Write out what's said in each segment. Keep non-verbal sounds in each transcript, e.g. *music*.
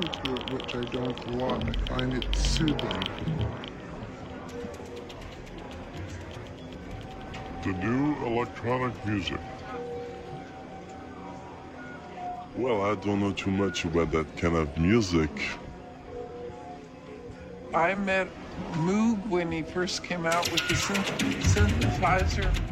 listen to it, which I don't a lot. I find it soothing. The new electronic music. Well, I don't know too much about that kind of music. I met Moog when he first came out with the synth- synthesizer.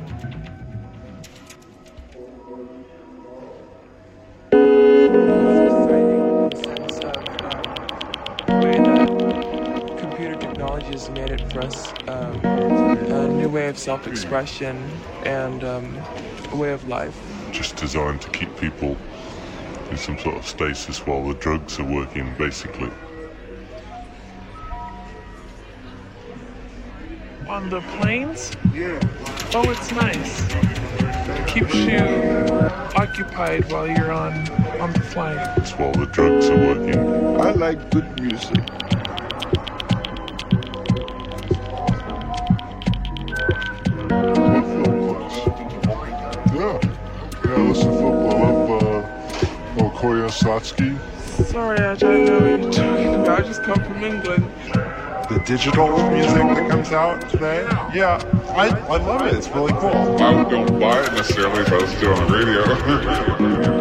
Self-expression and um, a way of life. Just designed to keep people in some sort of stasis while the drugs are working, basically. On the planes? Yeah. Oh, it's nice. Keeps you occupied while you're on on the flight. It's while the drugs are working. I like good music. Okoye Satsuki. Sorry, I don't know what you're talking about. I just come from England. The digital music that comes out today. Yeah, I, I love it. It's really cool. I don't buy it necessarily, but it's still on the radio. *laughs*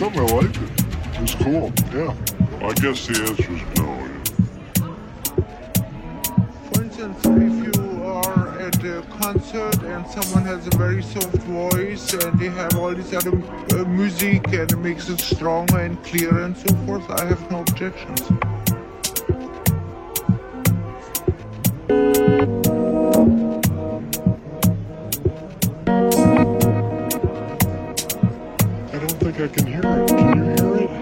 I've. I liked it. It cool. Yeah. I guess the answer is no. For instance, if you are at a concert and someone has a very soft voice and they have all this other uh, music and it makes it stronger and clearer and so forth, I have no objections. Don't think I can hear it. Can you hear it?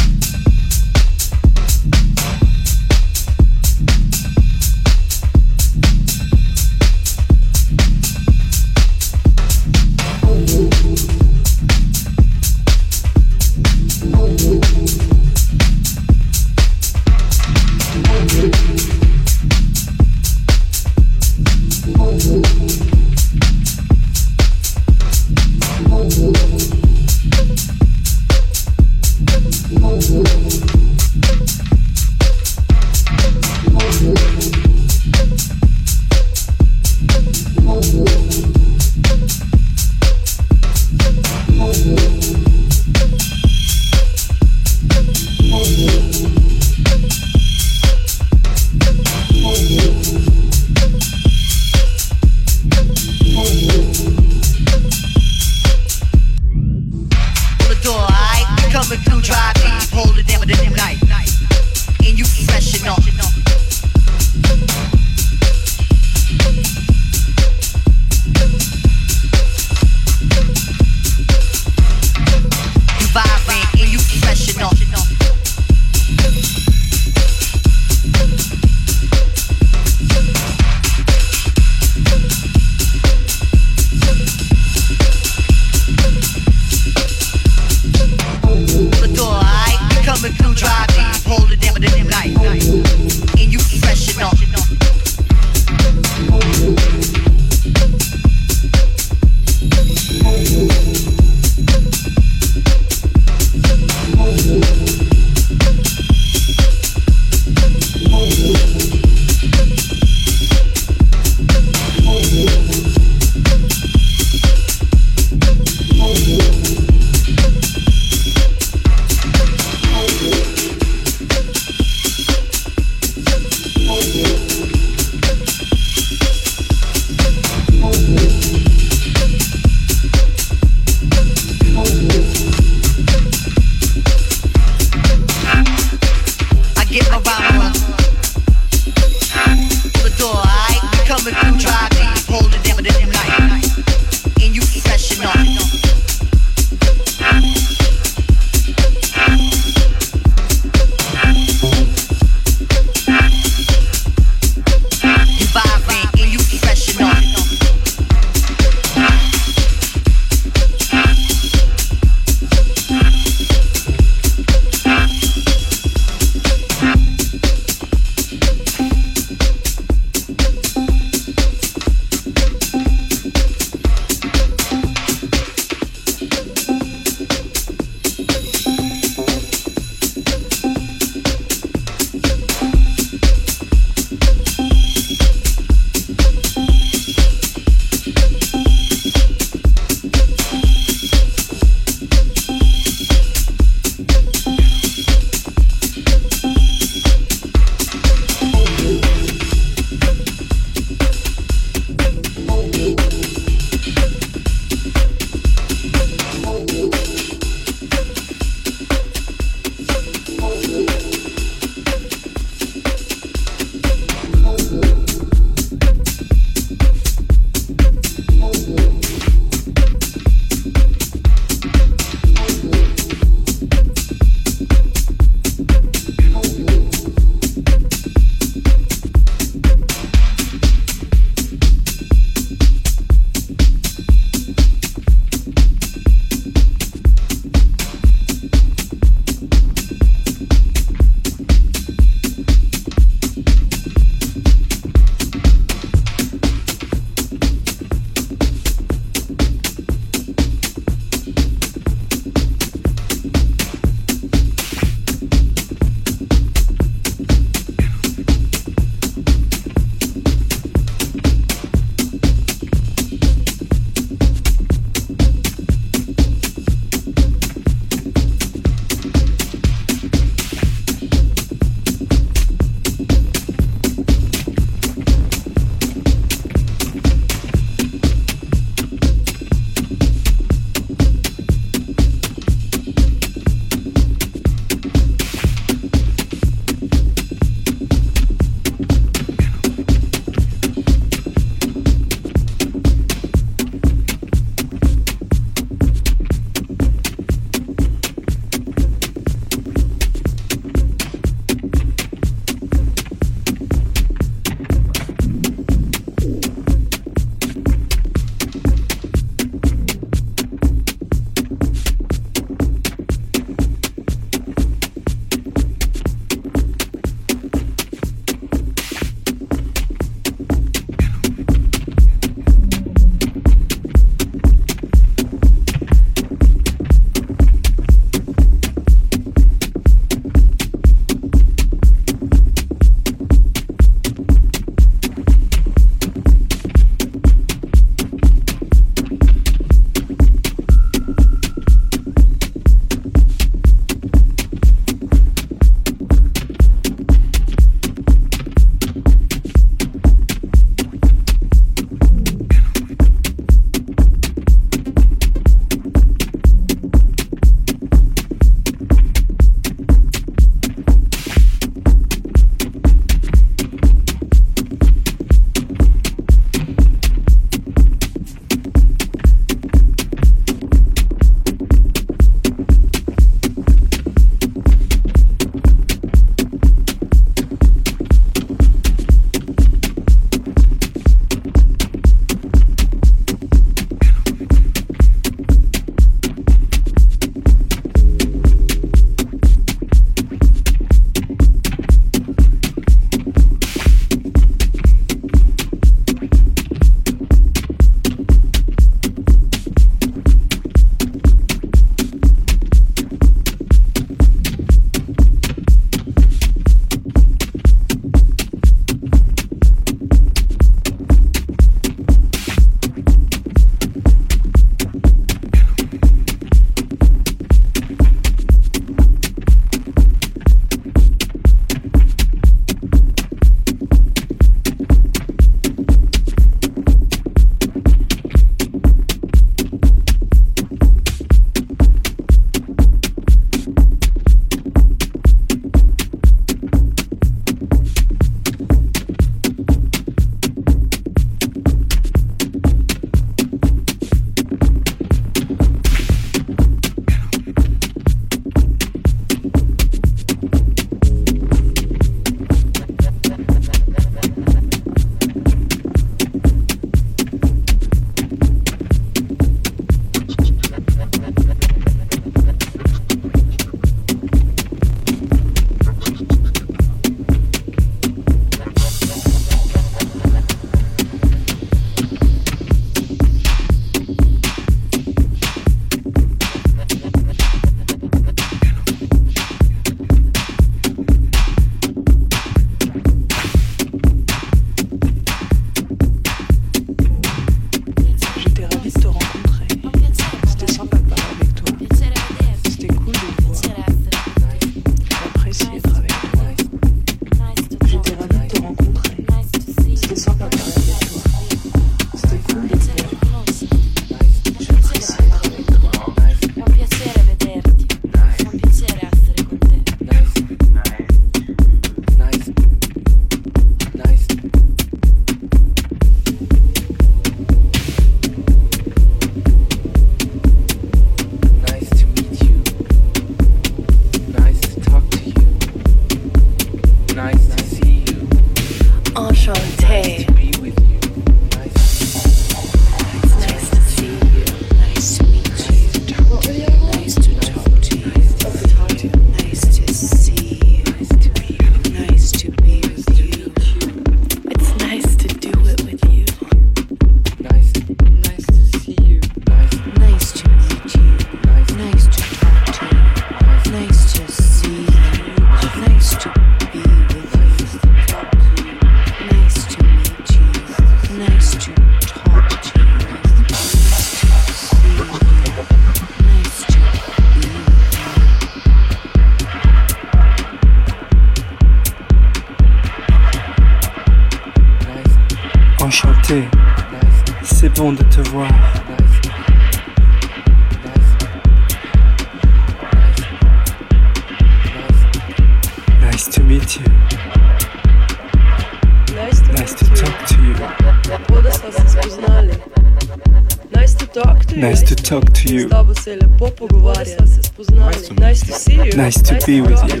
Nice to be with you.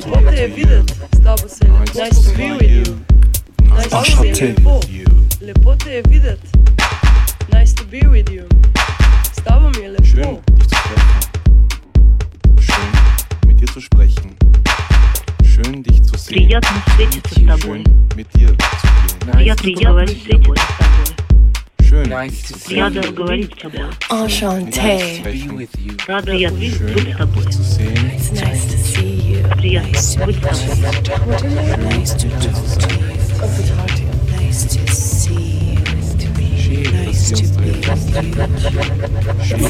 Nice to be with you. Enchanté. Lepo te je videti. Nice to be with you. S tobom je lepo. Schön, dich zu treffen. Schön, mit dir zu sprechen. Schön, dich zu sehen. Приятно встретиться с тобой. Schön, mit dir zu gehen. Приятно поговорить с тобой. Schön, Рада говорить с тобой. Enchanté. Рада я быть с тобой. zu sehen. It's nice to see you. lovely and nice wonderful. Nice to talk to you. Nice to see you. Nice to be with you.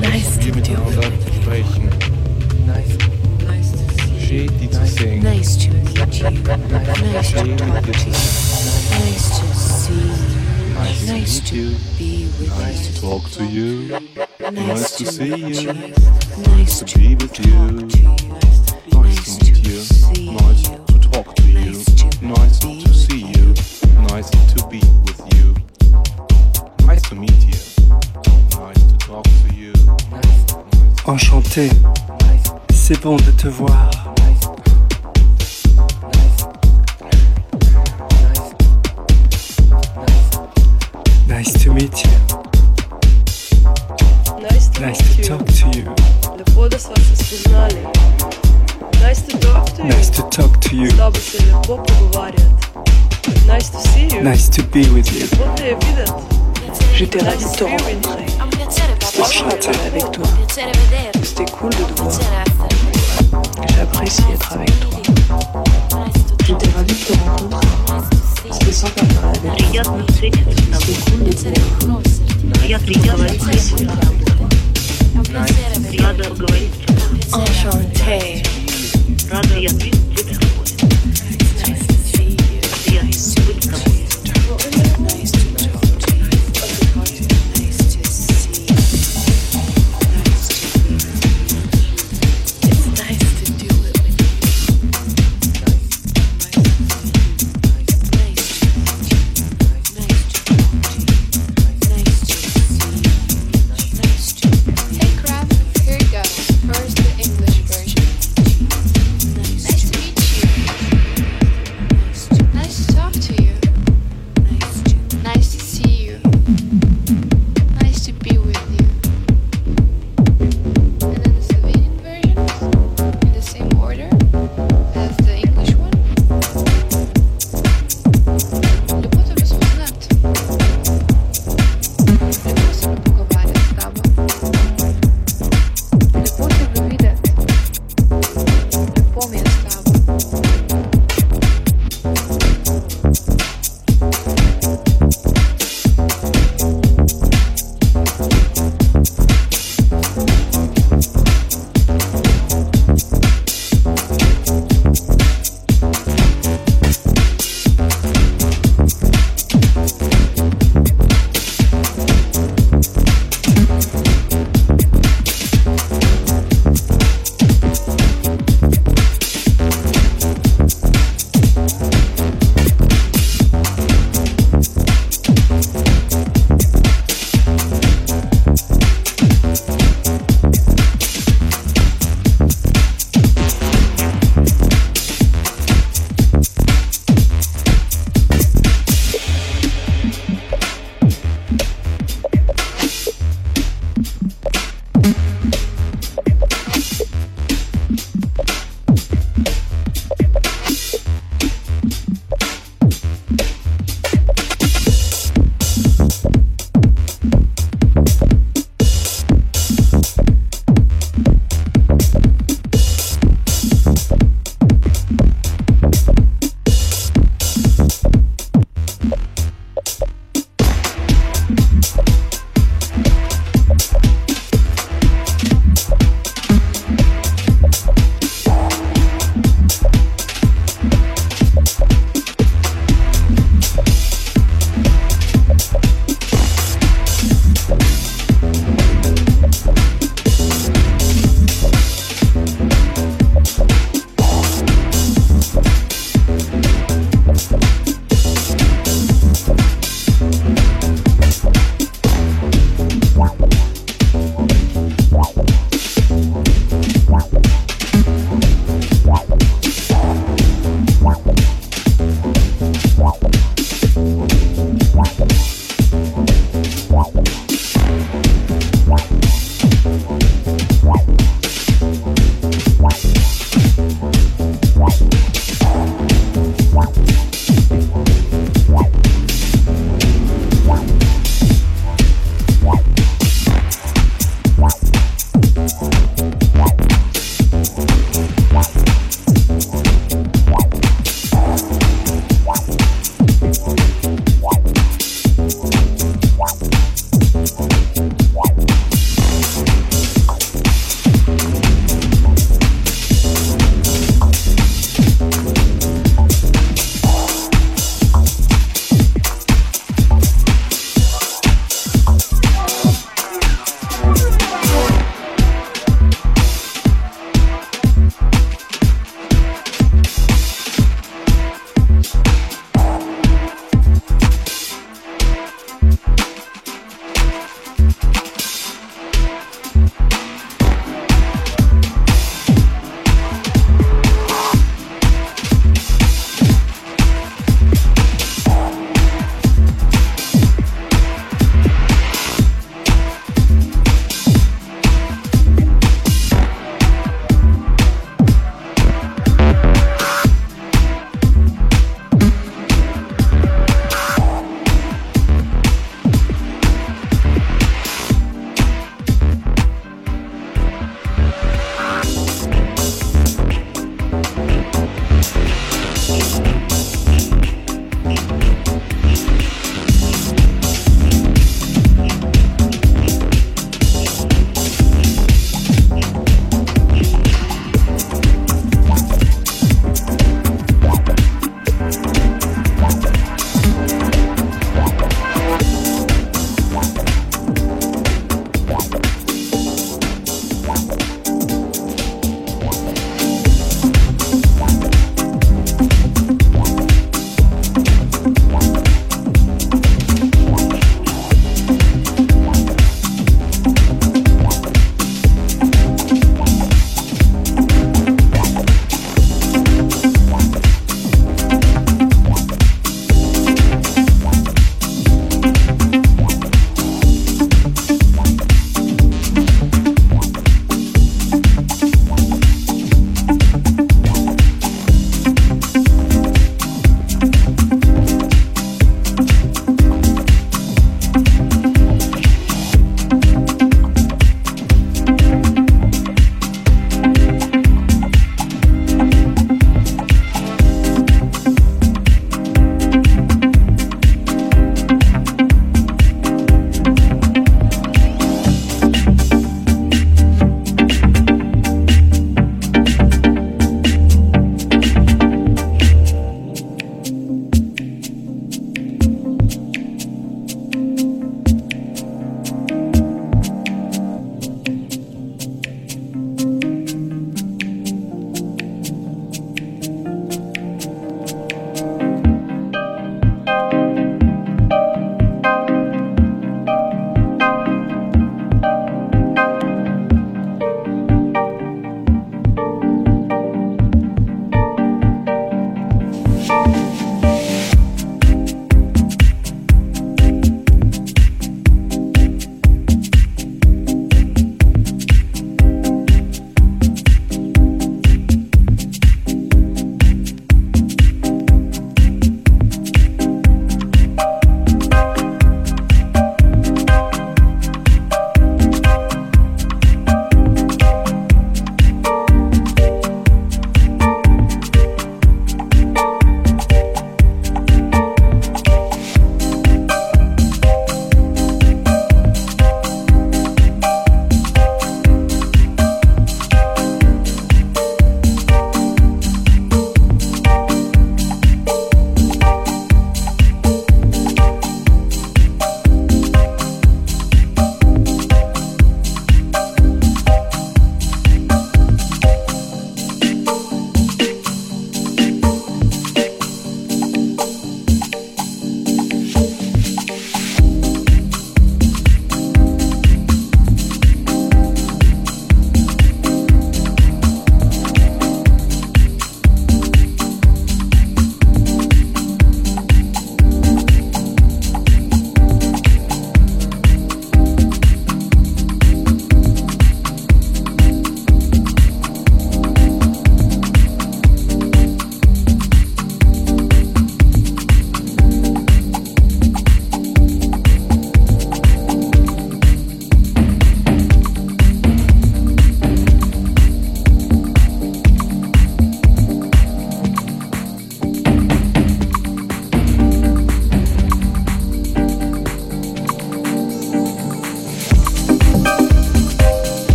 Nice to with you. Die zu sehen. Nice to meet you. Nice to talk to you. Nice to see you. Nice to be with you. Nice to talk to you. Nice to see you. Nice to be with you. Talk to you. Nice to see you. Nice to be with you. Nice to meet you. Nice to talk to you. Enchanté. C'est bon de te voir. Nice to meet you. Nice to Nice meet to you. talk to you. Lepo, da sva se spoznali. Nice to talk to you. Nice to talk to you. S tabo se je lepo pogovarjati. Nice to see you. Nice to be with you. Lepo te je videti. J'étais ravie de te rencontrer. C'était chouette d'être avec toi. C'était cool de te voir. J'apprécie être avec toi. J'étais ravie de te rencontrer. C'était sympa de parler avec toi. Приятно встретиться с тобой. C'était cool de te voir. Приятно говорить с тобой. Рада Vendredi